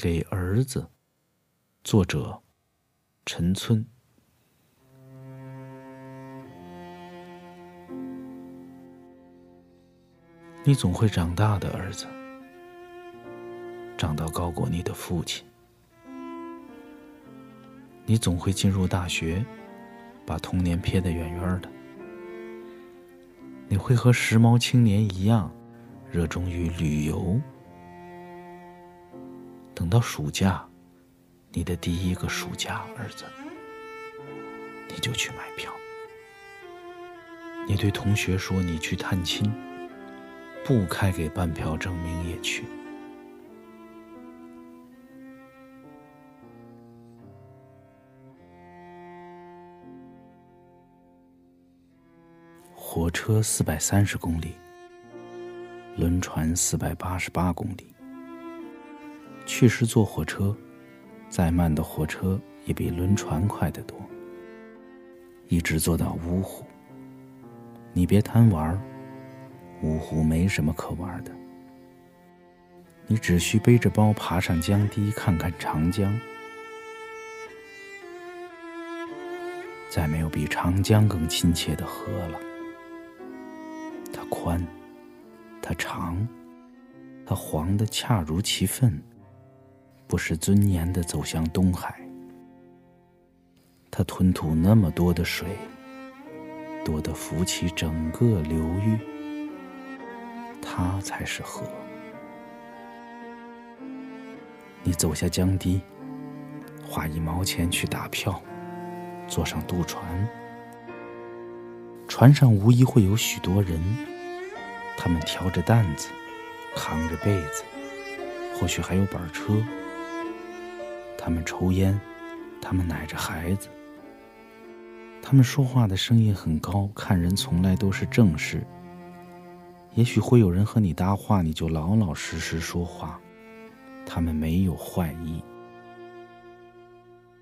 给儿子。作者：陈村。你总会长大的，儿子，长到高过你的父亲。你总会进入大学，把童年撇得远远的。你会和时髦青年一样，热衷于旅游。等到暑假，你的第一个暑假，儿子，你就去买票。你对同学说你去探亲。不开给半票证明也去。火车四百三十公里，轮船四百八十八公里。去时坐火车，再慢的火车也比轮船快得多。一直坐到芜湖，你别贪玩。芜湖没什么可玩的，你只需背着包爬上江堤，看看长江。再没有比长江更亲切的河了。它宽，它长，它黄的恰如其分，不失尊严的走向东海。它吞吐那么多的水，多得浮起整个流域。它才是河。你走下江堤，花一毛钱去打票，坐上渡船。船上无疑会有许多人，他们挑着担子，扛着被子，或许还有板车。他们抽烟，他们奶着孩子，他们说话的声音很高，看人从来都是正式。也许会有人和你搭话，你就老老实实说话，他们没有坏意。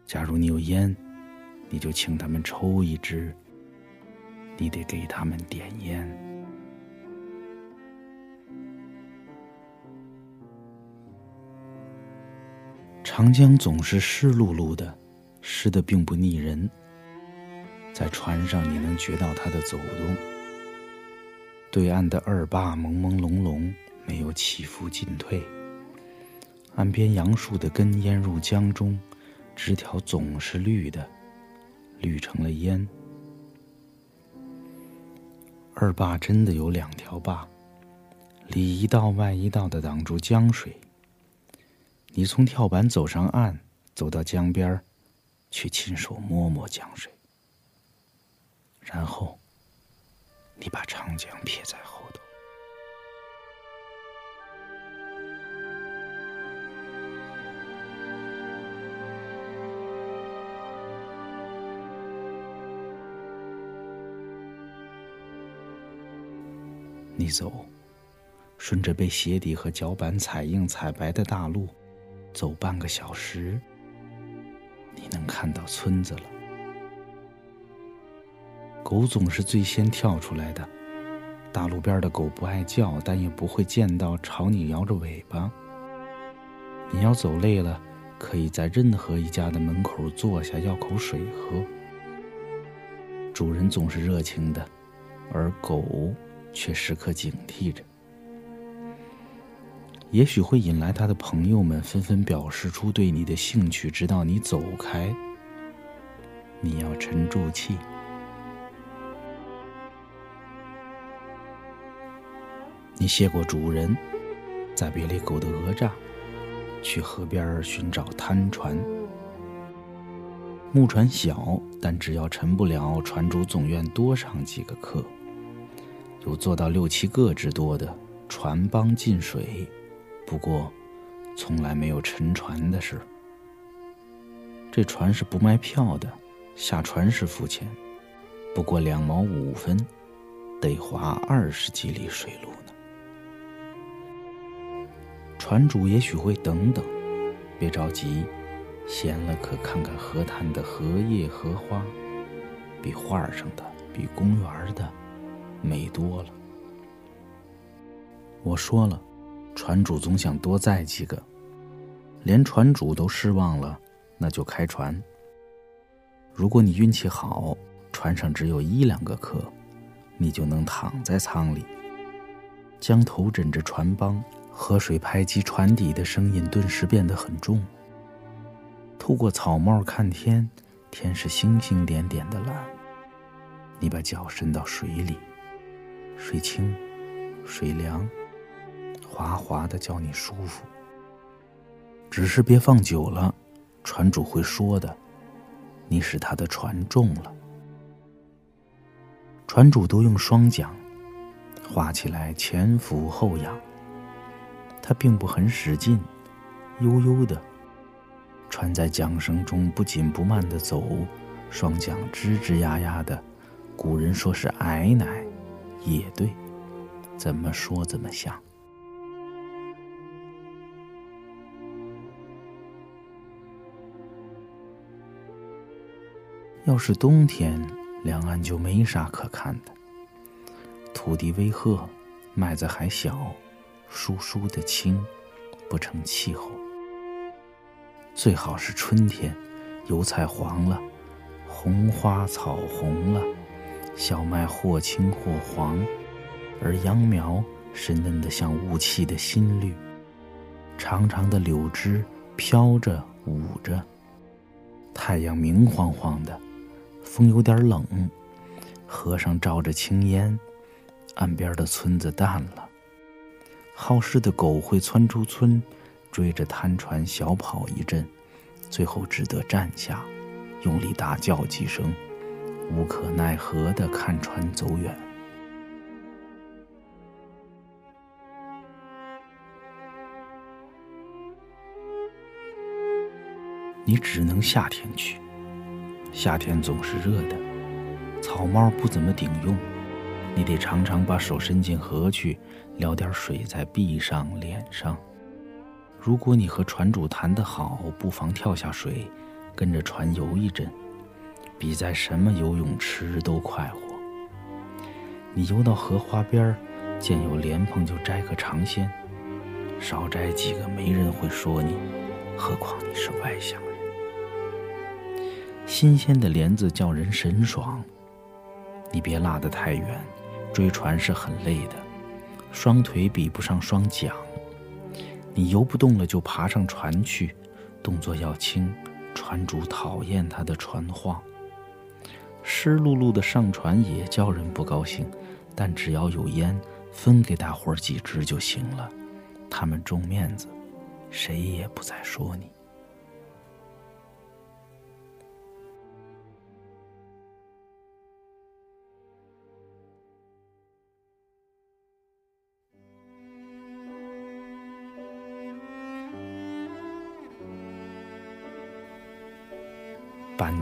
假如你有烟，你就请他们抽一支，你得给他们点烟。长江总是湿漉漉的，湿的并不腻人，在船上你能觉到它的走动。对岸的二坝朦朦胧胧，没有起伏进退。岸边杨树的根淹入江中，枝条总是绿的，绿成了烟。二坝真的有两条坝，里一道外一道的挡住江水。你从跳板走上岸，走到江边去亲手摸摸江水，然后。你把长江撇在后头。你走，顺着被鞋底和脚板踩硬踩白的大路，走半个小时，你能看到村子了。狗总是最先跳出来的。大路边的狗不爱叫，但也不会见到朝你摇着尾巴。你要走累了，可以在任何一家的门口坐下，要口水喝。主人总是热情的，而狗却时刻警惕着。也许会引来他的朋友们纷纷表示出对你的兴趣，直到你走开。你要沉住气。你谢过主人，在别离狗的讹诈，去河边寻找滩船。木船小，但只要沉不了，船主总愿多上几个客。有做到六七个之多的船帮进水，不过从来没有沉船的事。这船是不卖票的，下船时付钱，不过两毛五分，得划二十几里水路呢。船主也许会等等，别着急，闲了可看看河滩的荷叶荷花，比画上的、比公园的美多了。我说了，船主总想多载几个，连船主都失望了，那就开船。如果你运气好，船上只有一两个客，你就能躺在舱里，将头枕着船帮，河水拍击船底的声音顿时变得很重。透过草帽看天，天是星星点点的蓝。你把脚伸到水里，水清，水凉，滑滑的，叫你舒服。只是别放久了，船主会说的，你使他的船重了。船主都用双桨，划起来前俯后仰，他并不很使劲，悠悠的，船在桨声中不紧不慢的走，双桨吱吱呀呀的。古人说是矮奶，也对，怎么说怎么像。要是冬天，两岸就没啥可看的。土地微褐，麦子还小，疏疏的青，不成气候。最好是春天，油菜黄了，红花草红了。小麦或青或黄，而秧苗是嫩得像雾气的新绿。长长的柳枝飘着舞着，太阳明晃晃的，风有点冷。河上照着青烟，岸边的村子淡了。好事的狗会窜出村，追着滩船小跑一阵，最后只得站下，用力大叫几声。无可奈何的看船走远，你只能夏天去。夏天总是热的，草帽不怎么顶用，你得常常把手伸进河去，撩点水在臂上、脸上。如果你和船主谈得好，不妨跳下水，跟着船游一阵。比在什么游泳池都快活。你游到荷花边，见有莲蓬就摘个尝鲜，少摘几个没人会说你，何况你是外乡。新鲜的莲子叫人神爽。你别落得太远，追船是很累的，双腿比不上双桨。你游不动了就爬上船去，动作要轻，船主讨厌他的船晃。湿漉漉的上船也叫人不高兴，但只要有烟，分给大伙儿几支就行了。他们重面子，谁也不再说你。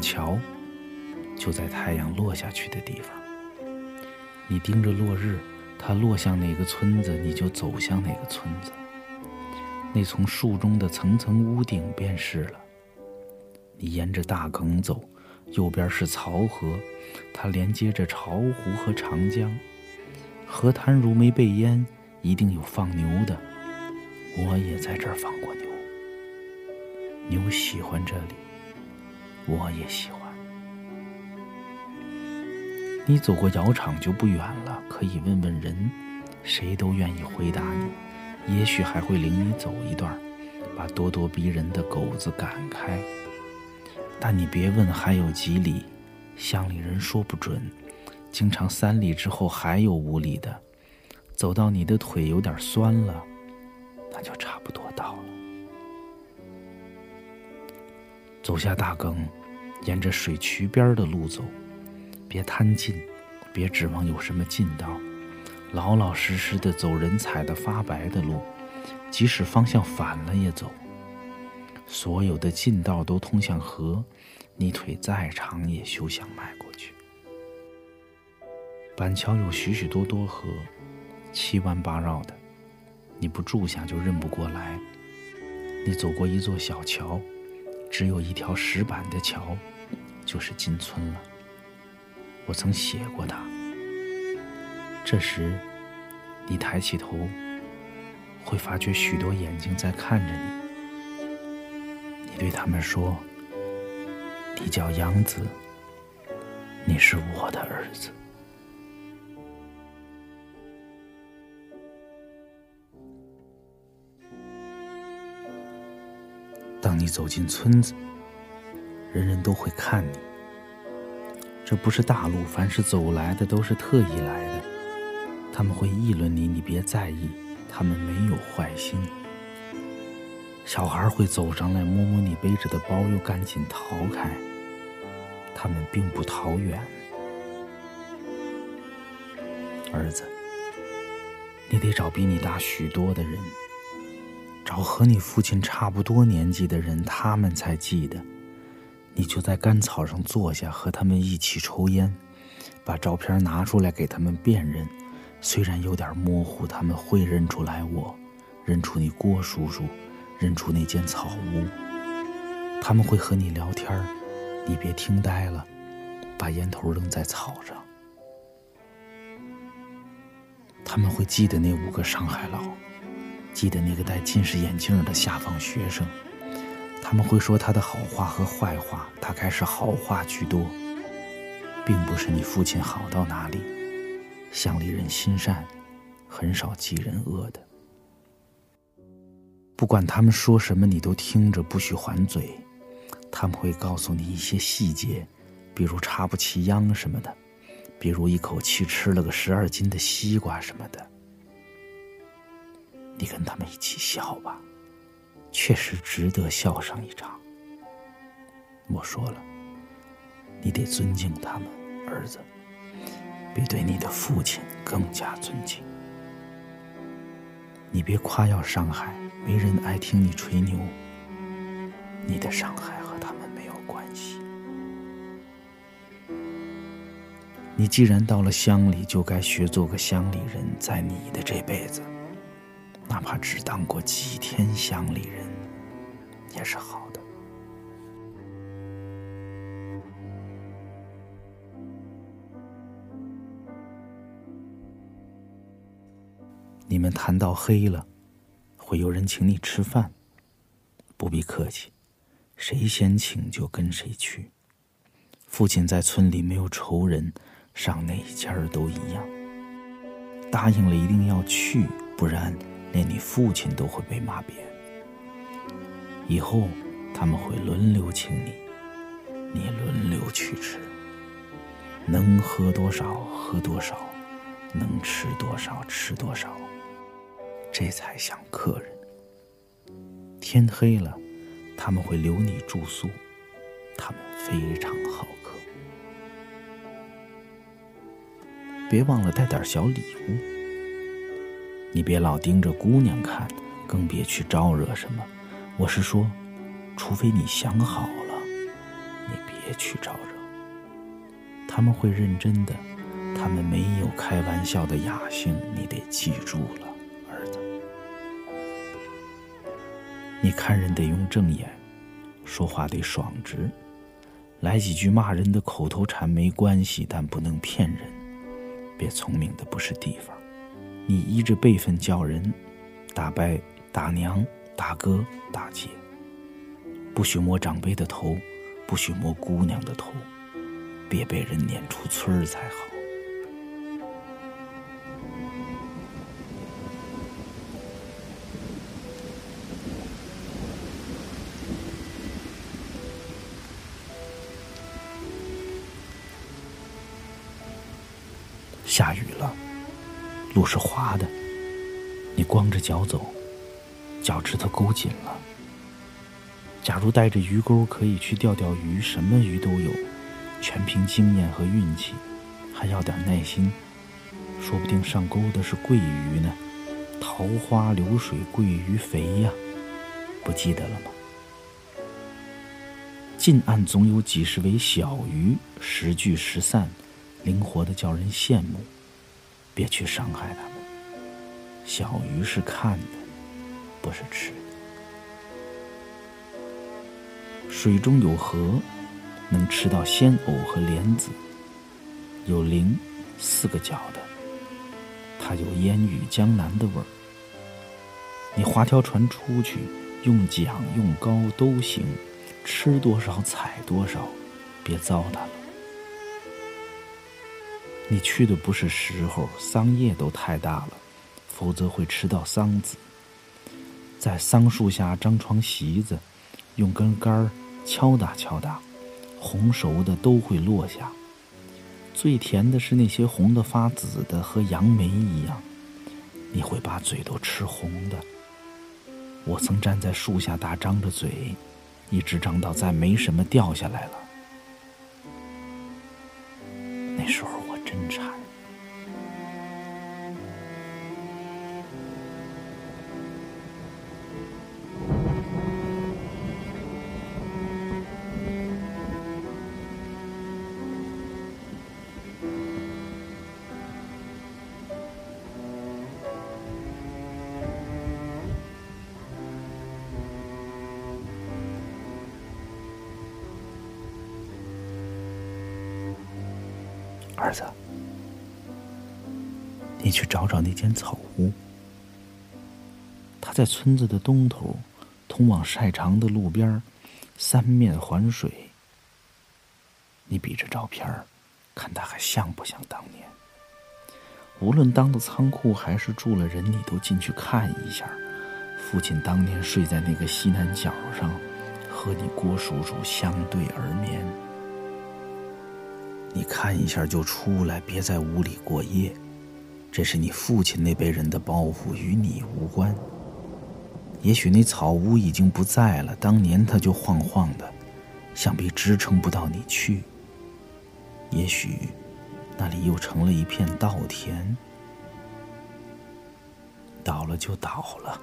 桥。就在太阳落下去的地方，你盯着落日，它落向哪个村子，你就走向哪个村子。那从树中的层层屋顶便是了。你沿着大埂走，右边是漕河，它连接着巢湖和长江。河滩如没被淹，一定有放牛的。我也在这儿放过牛，牛喜欢这里，我也喜欢。你走过窑厂就不远了，可以问问人，谁都愿意回答你，也许还会领你走一段，把咄咄逼人的狗子赶开。但你别问还有几里，乡里人说不准，经常三里之后还有五里的，走到你的腿有点酸了，那就差走下大埂，沿着水渠边的路走。别贪近，别指望有什么近道，老老实实的走人踩的发白的路，即使方向反了也走。所有的近道都通向河，你腿再长也休想迈过去。板桥有许许多多河，七弯八绕的，你不住下就认不过来。你走过一座小桥，只有一条石板的桥，就是进村了。我曾写过它。这时，你抬起头，会发觉许多眼睛在看着你。你对他们说：“你叫杨子，你是我的儿子。”当你走进村子，人人都会看你。这不是大路，凡是走来的都是特意来的。他们会议论你，你别在意，他们没有坏心。小孩会走上来摸摸你背着的包，又赶紧逃开。他们并不逃远。儿子，你得找比你大许多的人。找和你父亲差不多年纪的人，他们才记得。你就在干草上坐下，和他们一起抽烟，把照片拿出来给他们辨认。虽然有点模糊，他们会认出来我，认出你郭叔叔，认出那间草屋。他们会和你聊天你别听呆了，把烟头扔在草上。他们会记得那五个上海佬。记得那个戴近视眼镜的下放学生，他们会说他的好话和坏话，大概是好话居多，并不是你父亲好到哪里。乡里人心善，很少记人恶的。不管他们说什么，你都听着，不许还嘴。他们会告诉你一些细节，比如插不起秧什么的，比如一口气吃了个十二斤的西瓜什么的。你跟他们一起笑吧，确实值得笑上一场。我说了，你得尊敬他们，儿子，比对你的父亲更加尊敬。你别夸耀上海，没人爱听你吹牛。你的上海和他们没有关系。你既然到了乡里，就该学做个乡里人，在你的这辈子。哪怕只当过几天乡里人，也是好的。你们谈到黑了，会有人请你吃饭，不必客气，谁先请就跟谁去。父亲在村里没有仇人，上哪家都一样。答应了一定要去，不然。连你父亲都会被骂扁。以后他们会轮流请你，你轮流去吃。能喝多少喝多少，能吃多少吃多少，这才像客人。天黑了，他们会留你住宿，他们非常好客。别忘了带点小礼物。你别老盯着姑娘看，更别去招惹什么。我是说，除非你想好了，你别去招惹。他们会认真的，他们没有开玩笑的雅兴，你得记住了，儿子。你看人得用正眼，说话得爽直，来几句骂人的口头禅没关系，但不能骗人。别聪明的不是地方。你依着辈分叫人，打伯、大娘、大哥、大姐，不许摸长辈的头，不许摸姑娘的头，别被人撵出村儿才好。下雨了。路是滑的，你光着脚走，脚趾头勾紧了。假如带着鱼钩，可以去钓钓鱼，什么鱼都有，全凭经验和运气，还要点耐心。说不定上钩的是桂鱼呢，桃花流水桂鱼肥呀，不记得了吗？近岸总有几十尾小鱼，时聚时散，灵活的叫人羡慕。别去伤害他们。小鱼是看的，不是吃的。水中有河，能吃到鲜藕和莲子。有菱，四个角的，它有烟雨江南的味儿。你划条船出去，用桨用篙都行，吃多少采多少，别糟蹋了。你去的不是时候，桑叶都太大了，否则会吃到桑子。在桑树下张床席子，用根杆儿敲打敲打，红熟的都会落下。最甜的是那些红的发紫的，和杨梅一样，你会把嘴都吃红的。我曾站在树下大张着嘴，一直张到再没什么掉下来了。那时候我真馋。儿子，你去找找那间草屋。它在村子的东头，通往晒场的路边，三面环水。你比着照片看它还像不像当年？无论当的仓库还是住了人，你都进去看一下。父亲当年睡在那个西南角上，和你郭叔叔相对而眠。你看一下就出来，别在屋里过夜。这是你父亲那辈人的包袱，与你无关。也许那草屋已经不在了，当年它就晃晃的，想必支撑不到你去。也许那里又成了一片稻田，倒了就倒了，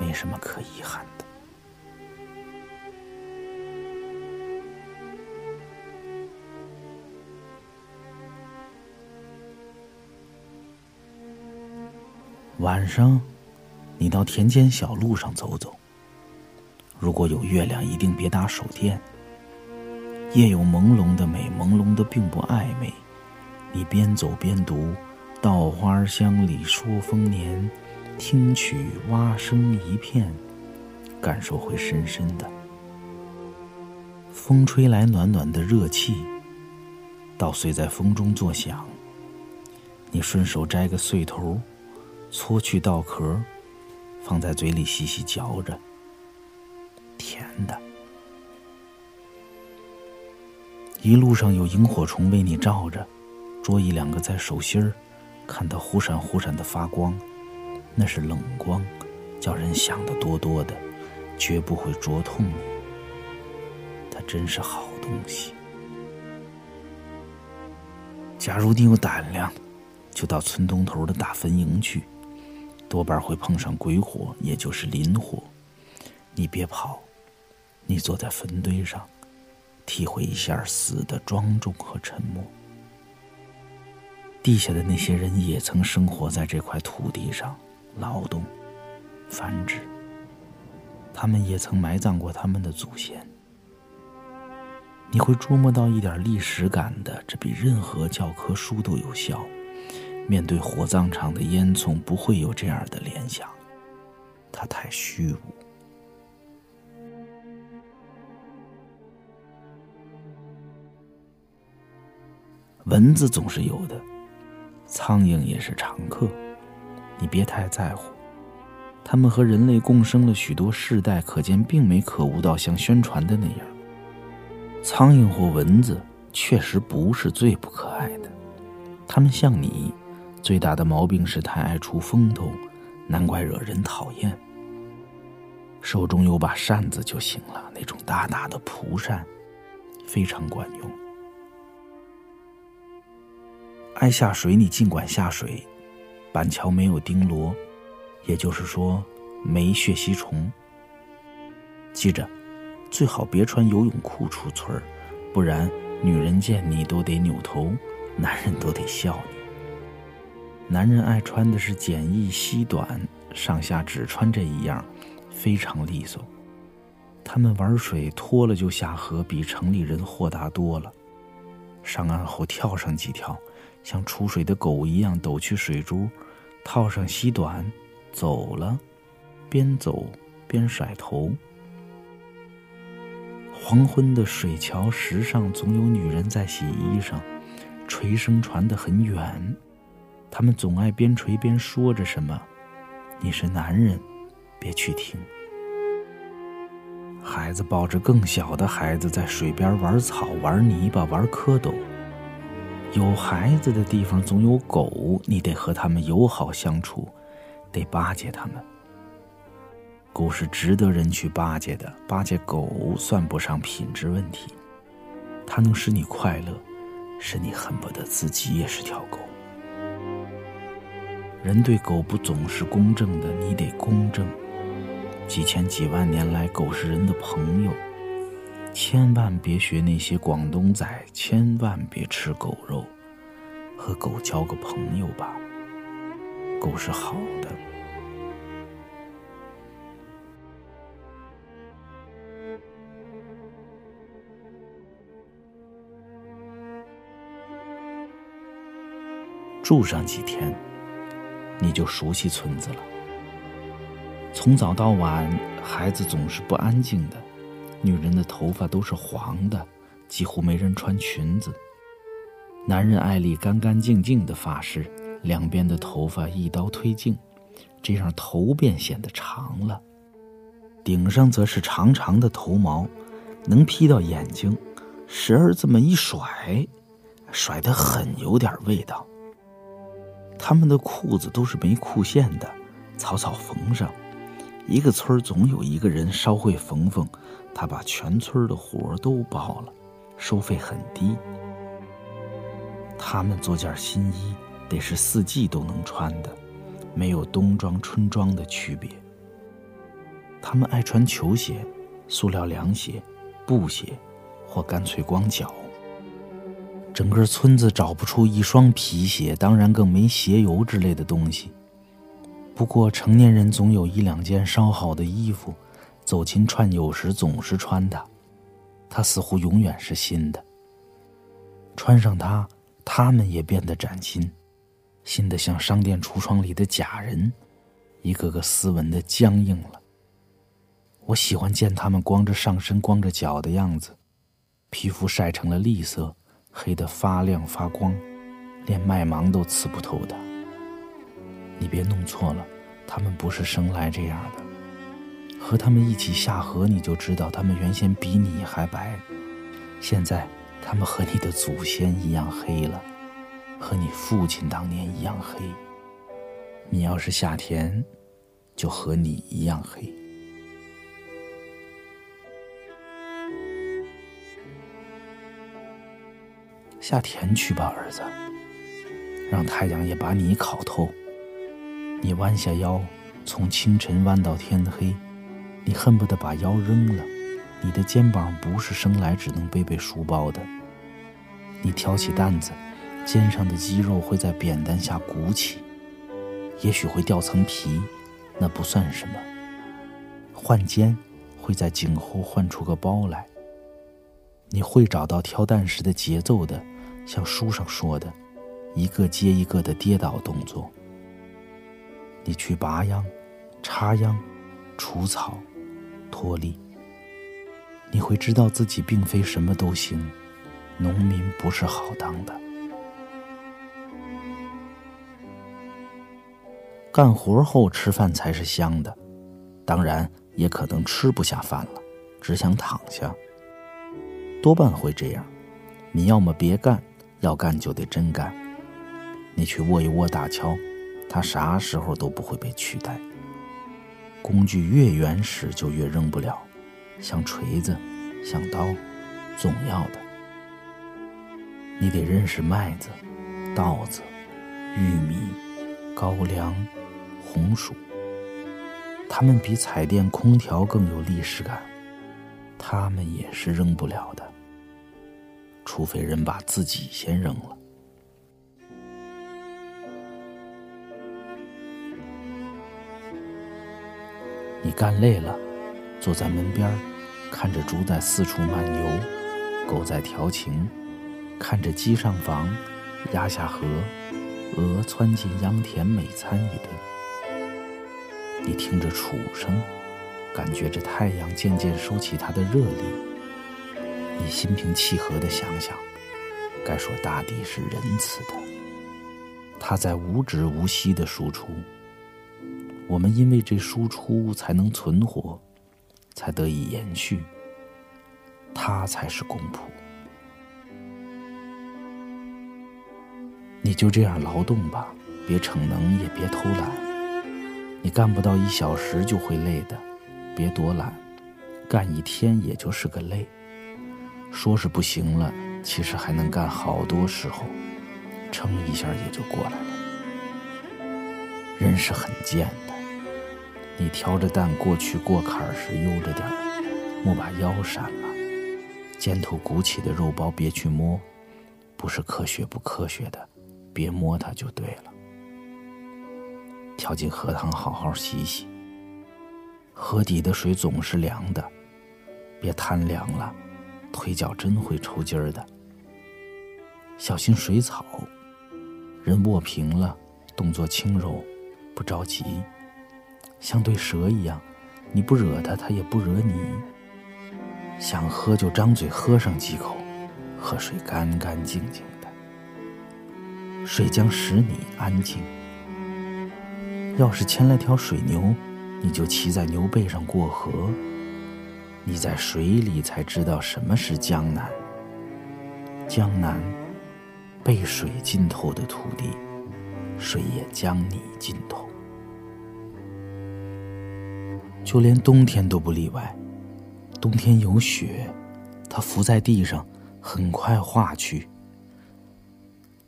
没什么可遗憾的。晚上，你到田间小路上走走。如果有月亮，一定别打手电。夜有朦胧的美，朦胧的并不暧昧。你边走边读：“稻花香里说丰年，听取蛙声一片。”感受会深深的。风吹来暖暖的热气，稻穗在风中作响。你顺手摘个穗头。搓去稻壳，放在嘴里细细嚼着，甜的。一路上有萤火虫为你照着，捉一两个在手心儿，看它忽闪忽闪的发光，那是冷光，叫人想的多多的，绝不会灼痛你。它真是好东西。假如你有胆量，就到村东头的大坟营去。多半会碰上鬼火，也就是磷火。你别跑，你坐在坟堆上，体会一下死的庄重和沉默。地下的那些人也曾生活在这块土地上，劳动、繁殖。他们也曾埋葬过他们的祖先。你会捉摸到一点历史感的，这比任何教科书都有效。面对火葬场的烟囱，不会有这样的联想，它太虚无。蚊子总是有的，苍蝇也是常客，你别太在乎。它们和人类共生了许多世代，可见并没可恶到像宣传的那样。苍蝇或蚊子确实不是最不可爱的，它们像你。最大的毛病是太爱出风头，难怪惹人讨厌。手中有把扇子就行了，那种大大的蒲扇，非常管用。爱下水，你尽管下水。板桥没有钉螺，也就是说没血吸虫。记着，最好别穿游泳裤出村儿，不然女人见你都得扭头，男人都得笑。男人爱穿的是简易西短，上下只穿这一样，非常利索。他们玩水脱了就下河，比城里人豁达多了。上岸后跳上几跳，像出水的狗一样抖去水珠，套上西短，走了，边走边甩头。黄昏的水桥石上，总有女人在洗衣裳，锤声传得很远。他们总爱边锤边说着什么。你是男人，别去听。孩子抱着更小的孩子在水边玩草、玩泥巴、玩蝌蚪。有孩子的地方总有狗，你得和他们友好相处，得巴结他们。狗是值得人去巴结的，巴结狗算不上品质问题，它能使你快乐，使你恨不得自己也是条狗。人对狗不总是公正的，你得公正。几千几万年来，狗是人的朋友，千万别学那些广东仔，千万别吃狗肉，和狗交个朋友吧。狗是好的。住上几天，你就熟悉村子了。从早到晚，孩子总是不安静的，女人的头发都是黄的，几乎没人穿裙子。男人爱理干干净净的发饰，两边的头发一刀推进，这样头便显得长了。顶上则是长长的头毛，能披到眼睛，时而这么一甩，甩得很有点味道。他们的裤子都是没裤线的，草草缝上。一个村总有一个人稍会缝缝，他把全村的活都包了，收费很低。他们做件新衣得是四季都能穿的，没有冬装春装的区别。他们爱穿球鞋、塑料凉鞋、布鞋，或干脆光脚。整个村子找不出一双皮鞋，当然更没鞋油之类的东西。不过成年人总有一两件稍好的衣服，走亲串友时总是穿它，它似乎永远是新的。穿上它，他们也变得崭新，新的像商店橱窗里的假人，一个个斯文的僵硬了。我喜欢见他们光着上身、光着脚的样子，皮肤晒成了栗色。黑得发亮发光，连麦芒都刺不透的。你别弄错了，他们不是生来这样的。和他们一起下河，你就知道他们原先比你还白。现在他们和你的祖先一样黑了，和你父亲当年一样黑。你要是夏天，就和你一样黑。下田去吧，儿子，让太阳也把你烤透。你弯下腰，从清晨弯到天黑，你恨不得把腰扔了。你的肩膀不是生来只能背背书包的。你挑起担子，肩上的肌肉会在扁担下鼓起，也许会掉层皮，那不算什么。换肩会在颈后换出个包来。你会找到挑担时的节奏的。像书上说的，一个接一个的跌倒动作。你去拔秧、插秧、除草、脱粒，你会知道自己并非什么都行，农民不是好当的。干活后吃饭才是香的，当然也可能吃不下饭了，只想躺下。多半会这样，你要么别干。要干就得真干，你去握一握大锹，它啥时候都不会被取代。工具越原始就越扔不了，像锤子，像刀，总要的。你得认识麦子、稻子、玉米、高粱、红薯，它们比彩电、空调更有历史感，它们也是扔不了的。除非人把自己先扔了。你干累了，坐在门边看着猪在四处漫游，狗在调情，看着鸡上房，鸭下河，鹅窜进秧田，美餐一顿。你听着楚声，感觉着太阳渐渐收起它的热力。你心平气和的想想，该说大地是仁慈的，它在无止无息的输出，我们因为这输出才能存活，才得以延续，它才是公仆。你就这样劳动吧，别逞能，也别偷懒。你干不到一小时就会累的，别躲懒，干一天也就是个累。说是不行了，其实还能干好多时候，撑一下也就过来了。人是很贱的，你挑着担过去过坎时悠着点儿，莫把腰闪了。肩头鼓起的肉包别去摸，不是科学不科学的。别摸它就对了。跳进荷塘好好洗洗。河底的水总是凉的，别贪凉了，腿脚真会抽筋儿的。小心水草。人卧平了，动作轻柔，不着急，像对蛇一样，你不惹它，它也不惹你。想喝就张嘴喝上几口，喝水干干净净的。水将使你安静。要是牵了条水牛，你就骑在牛背上过河。你在水里才知道什么是江南。江南，被水浸透的土地，水也将你浸透。就连冬天都不例外。冬天有雪，它浮在地上，很快化去。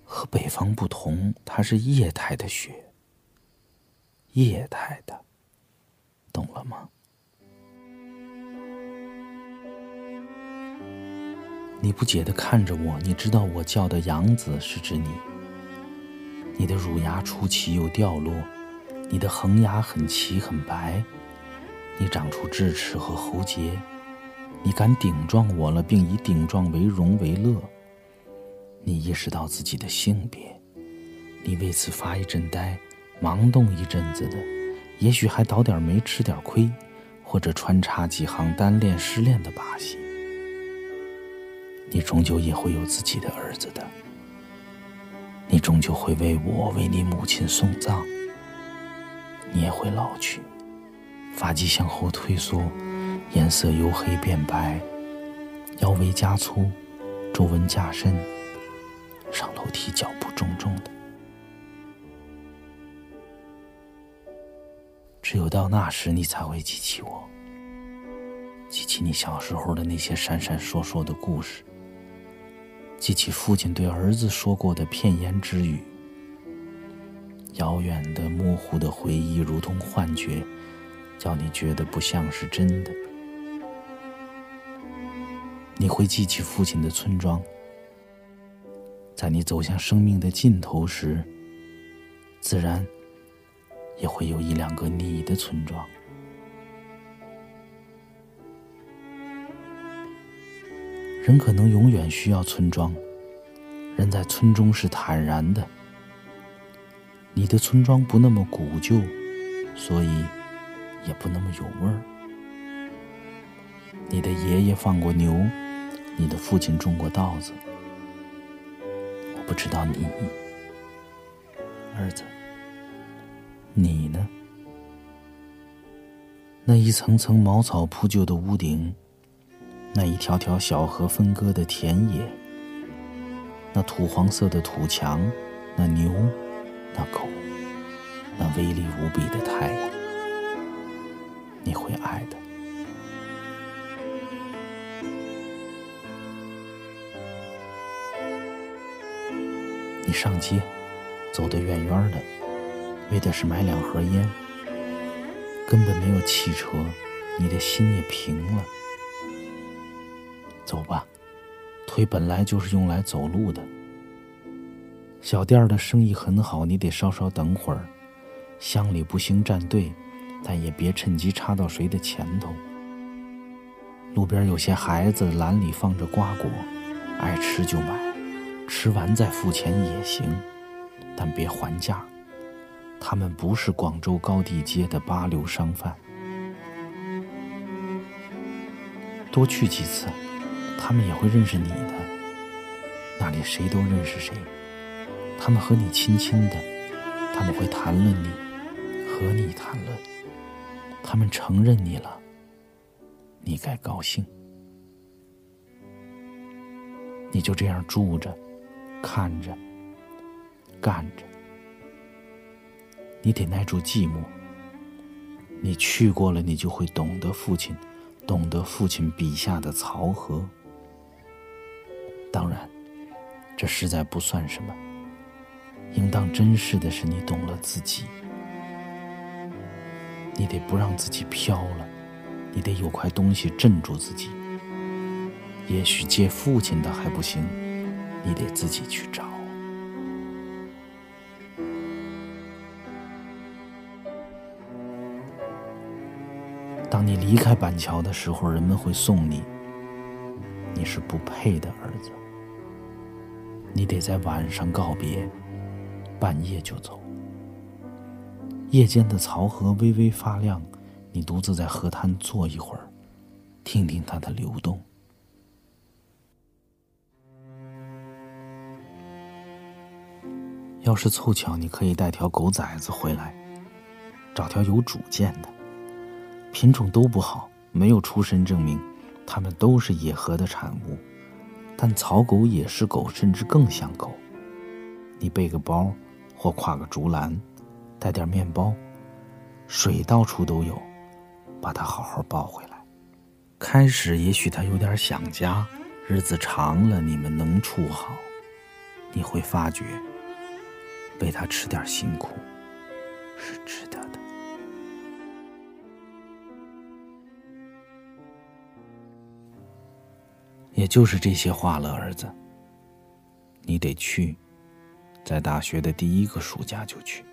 和北方不同，它是液态的雪。液态的，懂了吗？你不解的看着我，你知道我叫的杨子是指你。你的乳牙出奇又掉落，你的恒牙很齐很白，你长出智齿和喉结，你敢顶撞我了，并以顶撞为荣为乐。你意识到自己的性别，你为此发一阵呆，忙动一阵子的，也许还倒点霉吃点亏，或者穿插几行单恋失恋的把戏。你终究也会有自己的儿子的，你终究会为我为你母亲送葬。你也会老去，发际向后退缩，颜色由黑变白，腰围加粗，皱纹加深。上楼梯脚步重重的，只有到那时，你才会记起我，记起你小时候的那些闪闪烁烁的故事，记起父亲对儿子说过的片言之语。遥远的、模糊的回忆，如同幻觉，叫你觉得不像是真的。你会记起父亲的村庄。在你走向生命的尽头时，自然也会有一两个你的村庄。人可能永远需要村庄，人在村中是坦然的。你的村庄不那么古旧，所以也不那么有味儿。你的爷爷放过牛，你的父亲种过稻子。我不知道你，儿子，你呢？那一层层茅草铺就的屋顶，那一条条小河分割的田野，那土黄色的土墙，那牛，那狗，那威力无比的太阳，你会爱的。你上街，走得远远的，为的是买两盒烟。根本没有汽车，你的心也平了。走吧，腿本来就是用来走路的。小店的生意很好，你得稍稍等会儿。乡里不兴站队，但也别趁机插到谁的前头。路边有些孩子篮里放着瓜果，爱吃就买。吃完再付钱也行，但别还价。他们不是广州高地街的八流商贩。多去几次，他们也会认识你的。那里谁都认识谁，他们和你亲亲的，他们会谈论你，和你谈论，他们承认你了，你该高兴。你就这样住着，看着，干着，你得耐住寂寞。你去过了，你就会懂得父亲，懂得父亲笔下的曹河。当然，这实在不算什么。应当珍视的是，你懂了自己。你得不让自己飘了，你得有块东西镇住自己。也许借父亲的还不行，你得自己去找。当你离开板桥的时候，人们会送你。你是不配的儿子。你得在晚上告别，半夜就走。夜间的漕河微微发亮，你独自在河滩坐一会儿，听听它的流动。要是凑巧，你可以带条狗崽子回来，找条有主见的。品种都不好，没有出身证明，它们都是野河的产物。但草狗也是狗，甚至更像狗。你背个包，或挎个竹篮，带点面包，水到处都有，把它好好抱回来。开始也许它有点想家，日子长了，你们能处好，你会发觉，为它吃点辛苦，是值得的。也就是这些话了，儿子。你得去，在大学的第一个暑假就去。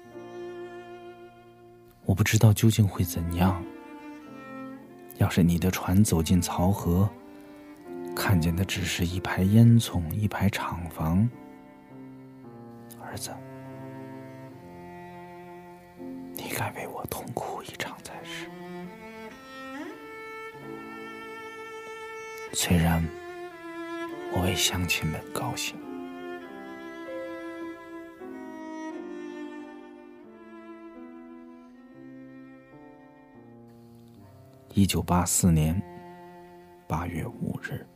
我不知道究竟会怎样。要是你的船走进漕河，看见的只是一排烟囱、一排厂房，儿子，你该为我痛哭一场才是。虽然。我为乡亲们高兴。一九八四年八月五日。